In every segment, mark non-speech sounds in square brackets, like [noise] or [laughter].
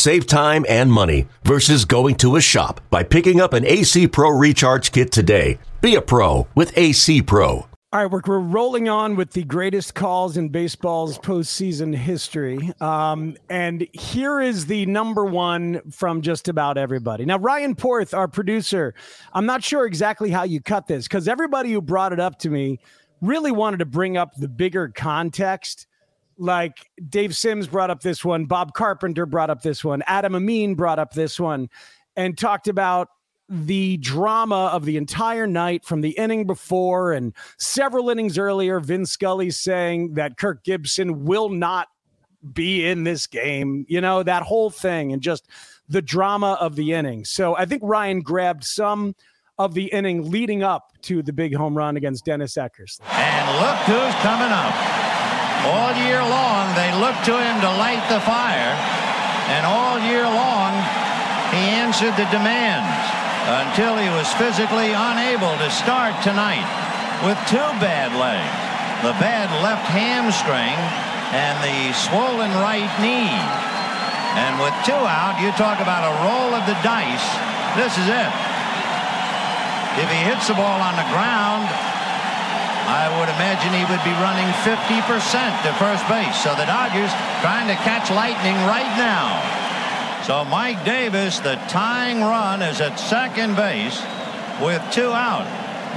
Save time and money versus going to a shop by picking up an AC Pro Recharge Kit today. Be a pro with AC Pro. All right, we're, we're rolling on with the greatest calls in baseball's postseason history. Um, and here is the number one from just about everybody. Now, Ryan Porth, our producer, I'm not sure exactly how you cut this because everybody who brought it up to me really wanted to bring up the bigger context. Like Dave Sims brought up this one, Bob Carpenter brought up this one, Adam Amin brought up this one, and talked about the drama of the entire night from the inning before and several innings earlier. Vin Scully saying that Kirk Gibson will not be in this game, you know, that whole thing and just the drama of the inning. So I think Ryan grabbed some of the inning leading up to the big home run against Dennis Eckersley. And look who's coming up. All year long, they look to him to light the fire. And all year long, he answered the demands until he was physically unable to start tonight with two bad legs. The bad left hamstring and the swollen right knee. And with two out, you talk about a roll of the dice. This is it. If he hits the ball on the ground, I would imagine he would be running 50% to first base. So the Dodgers trying to catch lightning right now. So Mike Davis, the tying run, is at second base with two out.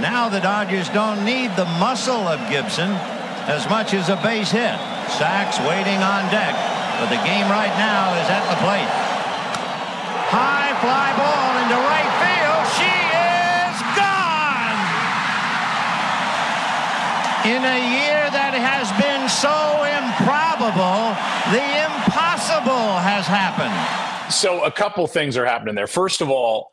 Now the Dodgers don't need the muscle of Gibson as much as a base hit. Sax waiting on deck, but the game right now is at the plate. High fly ball In a year that has been so improbable, the impossible has happened so a couple things are happening there. First of all,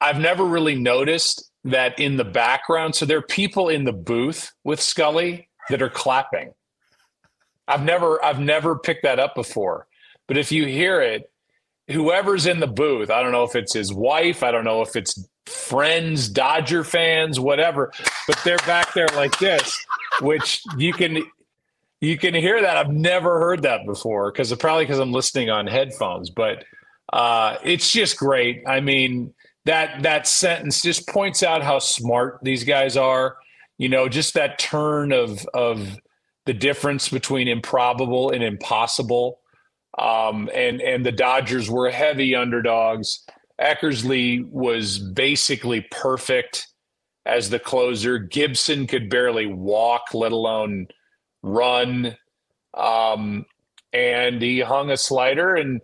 I've never really noticed that in the background. So there are people in the booth with Scully that are clapping. I've never I've never picked that up before. But if you hear it, whoever's in the booth, I don't know if it's his wife, I don't know if it's friends, Dodger fans, whatever, but they're back there like this, which you can you can hear that. I've never heard that before because probably because I'm listening on headphones, but uh, it's just great. I mean, that that sentence just points out how smart these guys are. You know, just that turn of of the difference between improbable and impossible. Um, and and the Dodgers were heavy underdogs. Eckersley was basically perfect as the closer. Gibson could barely walk, let alone run. Um, and he hung a slider and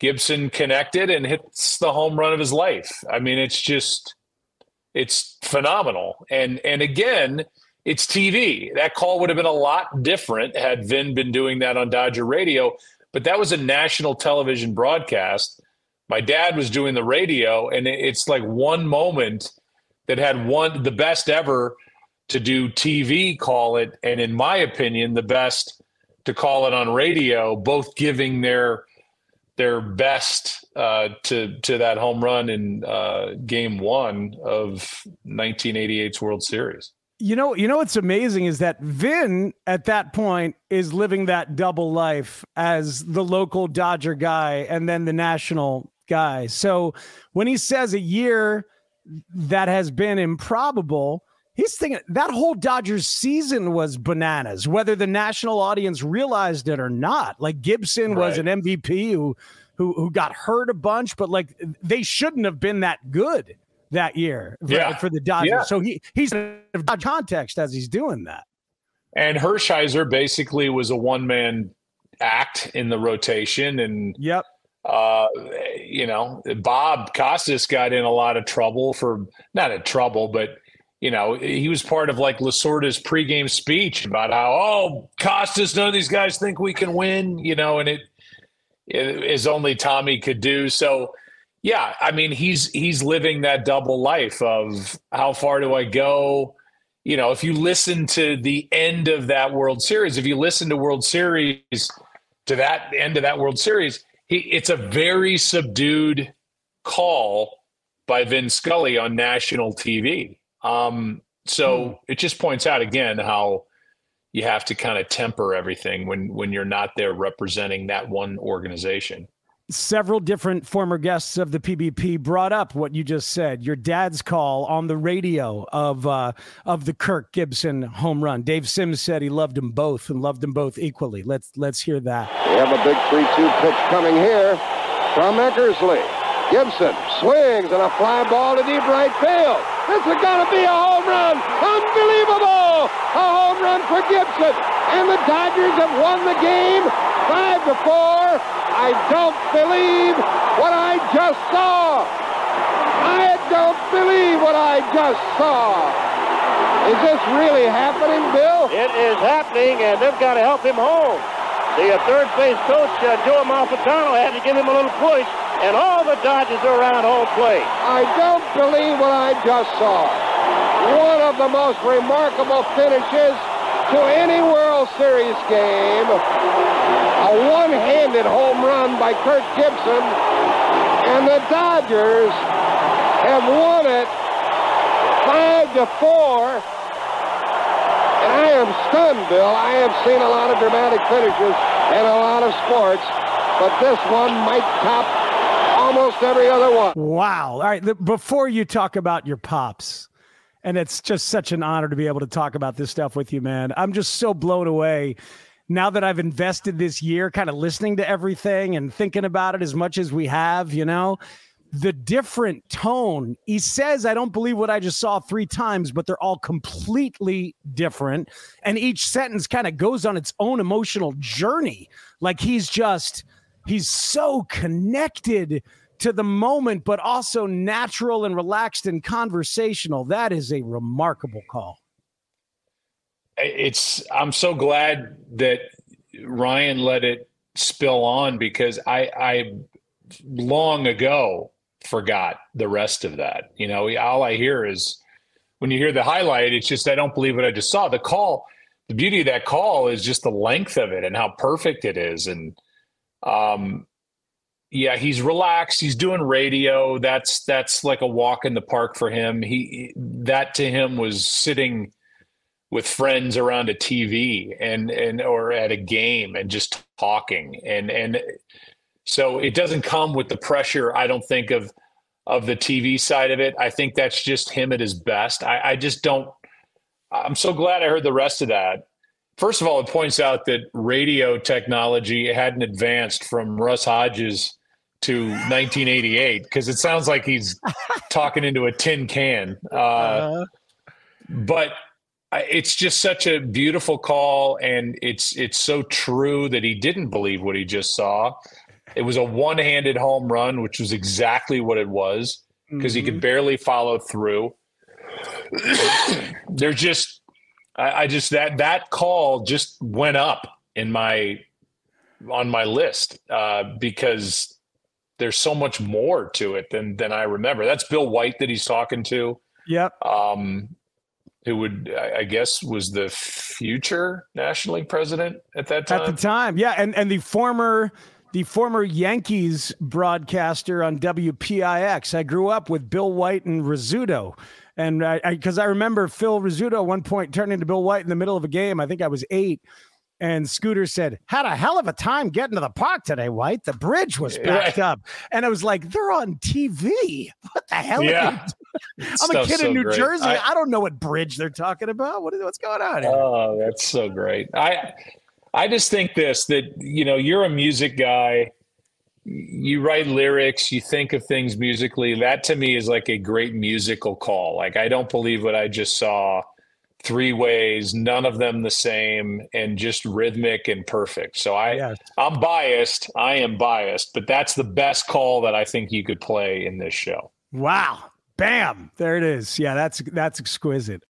Gibson connected and hits the home run of his life. I mean, it's just it's phenomenal. And and again, it's TV. That call would have been a lot different had Vin been doing that on Dodger radio, but that was a national television broadcast. My dad was doing the radio, and it's like one moment that had one the best ever to do TV call it, and in my opinion, the best to call it on radio, both giving their their best uh, to to that home run in uh, Game One of 1988's World Series. You know, you know what's amazing is that Vin at that point is living that double life as the local Dodger guy and then the national guy. So when he says a year that has been improbable, he's thinking that whole Dodgers season was bananas, whether the national audience realized it or not. Like Gibson right. was an MVP who who who got hurt a bunch, but like they shouldn't have been that good that year for, yeah. for the Dodgers. Yeah. So he he's in context as he's doing that. And Hershiser basically was a one man act in the rotation, and yep. Uh, you know, Bob Costas got in a lot of trouble for not in trouble, but you know, he was part of like Lasorda's pregame speech about how, oh, Costas, none of these guys think we can win, you know, and it as only Tommy could do. So, yeah, I mean, he's he's living that double life of how far do I go? you know, if you listen to the end of that World Series, if you listen to World Series to that end of that World Series, he, it's a very subdued call by Vin Scully on national TV. Um, so hmm. it just points out again how you have to kind of temper everything when when you're not there representing that one organization several different former guests of the PBP brought up what you just said. Your dad's call on the radio of uh, of the Kirk Gibson home run. Dave Sims said he loved them both and loved them both equally. Let's let's hear that. We have a big three-two pitch coming here from Eckersley. Gibson swings and a fly ball to deep right field. This is going to be a home run. Unbelievable! A home run for Gibson. And the Dodgers have won the game five to four. I don't believe what I just saw. I don't believe what I just saw. Is this really happening, Bill? It is happening, and they've got to help him home. The uh, third base coach, uh, Joe Amalfitano, had to give him a little push, and all the Dodgers are around home plate. I don't believe what I just saw. One of the most remarkable finishes to any World Series game a one-handed home run by Kirk Gibson, and the Dodgers have won it five to four. And I am stunned, Bill. I have seen a lot of dramatic finishes in a lot of sports, but this one might top almost every other one. Wow. All right. Before you talk about your pops, and it's just such an honor to be able to talk about this stuff with you, man. I'm just so blown away now that I've invested this year kind of listening to everything and thinking about it as much as we have, you know, the different tone. He says, I don't believe what I just saw three times, but they're all completely different. And each sentence kind of goes on its own emotional journey. Like he's just, he's so connected to the moment, but also natural and relaxed and conversational. That is a remarkable call it's I'm so glad that Ryan let it spill on because I I long ago forgot the rest of that. You know, all I hear is when you hear the highlight, it's just I don't believe what I just saw. The call, the beauty of that call is just the length of it and how perfect it is. And um yeah, he's relaxed. He's doing radio. That's that's like a walk in the park for him. He that to him was sitting with friends around a TV and and or at a game and just talking and and so it doesn't come with the pressure I don't think of of the TV side of it. I think that's just him at his best. I, I just don't. I'm so glad I heard the rest of that. First of all, it points out that radio technology hadn't advanced from Russ Hodges to 1988 because it sounds like he's [laughs] talking into a tin can. Uh, uh-huh. But it's just such a beautiful call and it's it's so true that he didn't believe what he just saw it was a one-handed home run which was exactly what it was because mm-hmm. he could mm-hmm. barely follow through [coughs] They're just I, I just that that call just went up in my on my list uh, because there's so much more to it than than I remember. That's Bill White that he's talking to. Yep. Um, who would I guess was the future National League president at that time. At the time, yeah, and and the former the former Yankees broadcaster on WPIX. I grew up with Bill White and Rizzuto. And I, because I, I, remember Phil Rizzuto at one point turning to Bill White in the middle of a game. I think I was eight. And Scooter said, Had a hell of a time getting to the park today, White. The bridge was backed up. And I was like, They're on TV. What the hell? Yeah. [laughs] I'm a kid so in New great. Jersey. I, I, don't know what bridge they're talking about. What is what's going on here? Oh, that's so great. I I just think this that you know, you're a music guy. You write lyrics, you think of things musically. That to me is like a great musical call. Like I don't believe what I just saw three ways, none of them the same, and just rhythmic and perfect. So I, yes. I'm biased. I am biased, but that's the best call that I think you could play in this show. Wow. Bam. There it is. Yeah, that's that's exquisite.